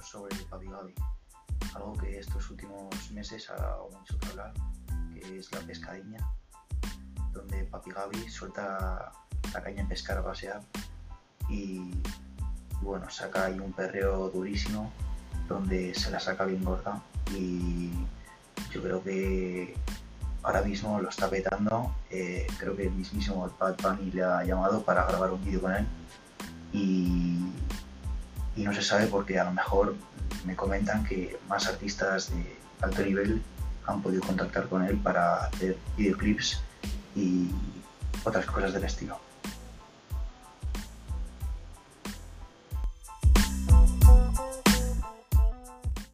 sobre Papi Gaby, algo que estos últimos meses ha dado mucho que hablar, que es la pescadiña, donde Papi Gaby suelta la caña en pescar a pasear y bueno, saca ahí un perreo durísimo donde se la saca bien gorda y yo creo que ahora mismo lo está petando. Eh, creo que el mismísimo Bad Bunny le ha llamado para grabar un vídeo con él y, y no se sabe porque a lo mejor me comentan que más artistas de alto nivel han podido contactar con él para hacer videoclips y otras cosas del estilo.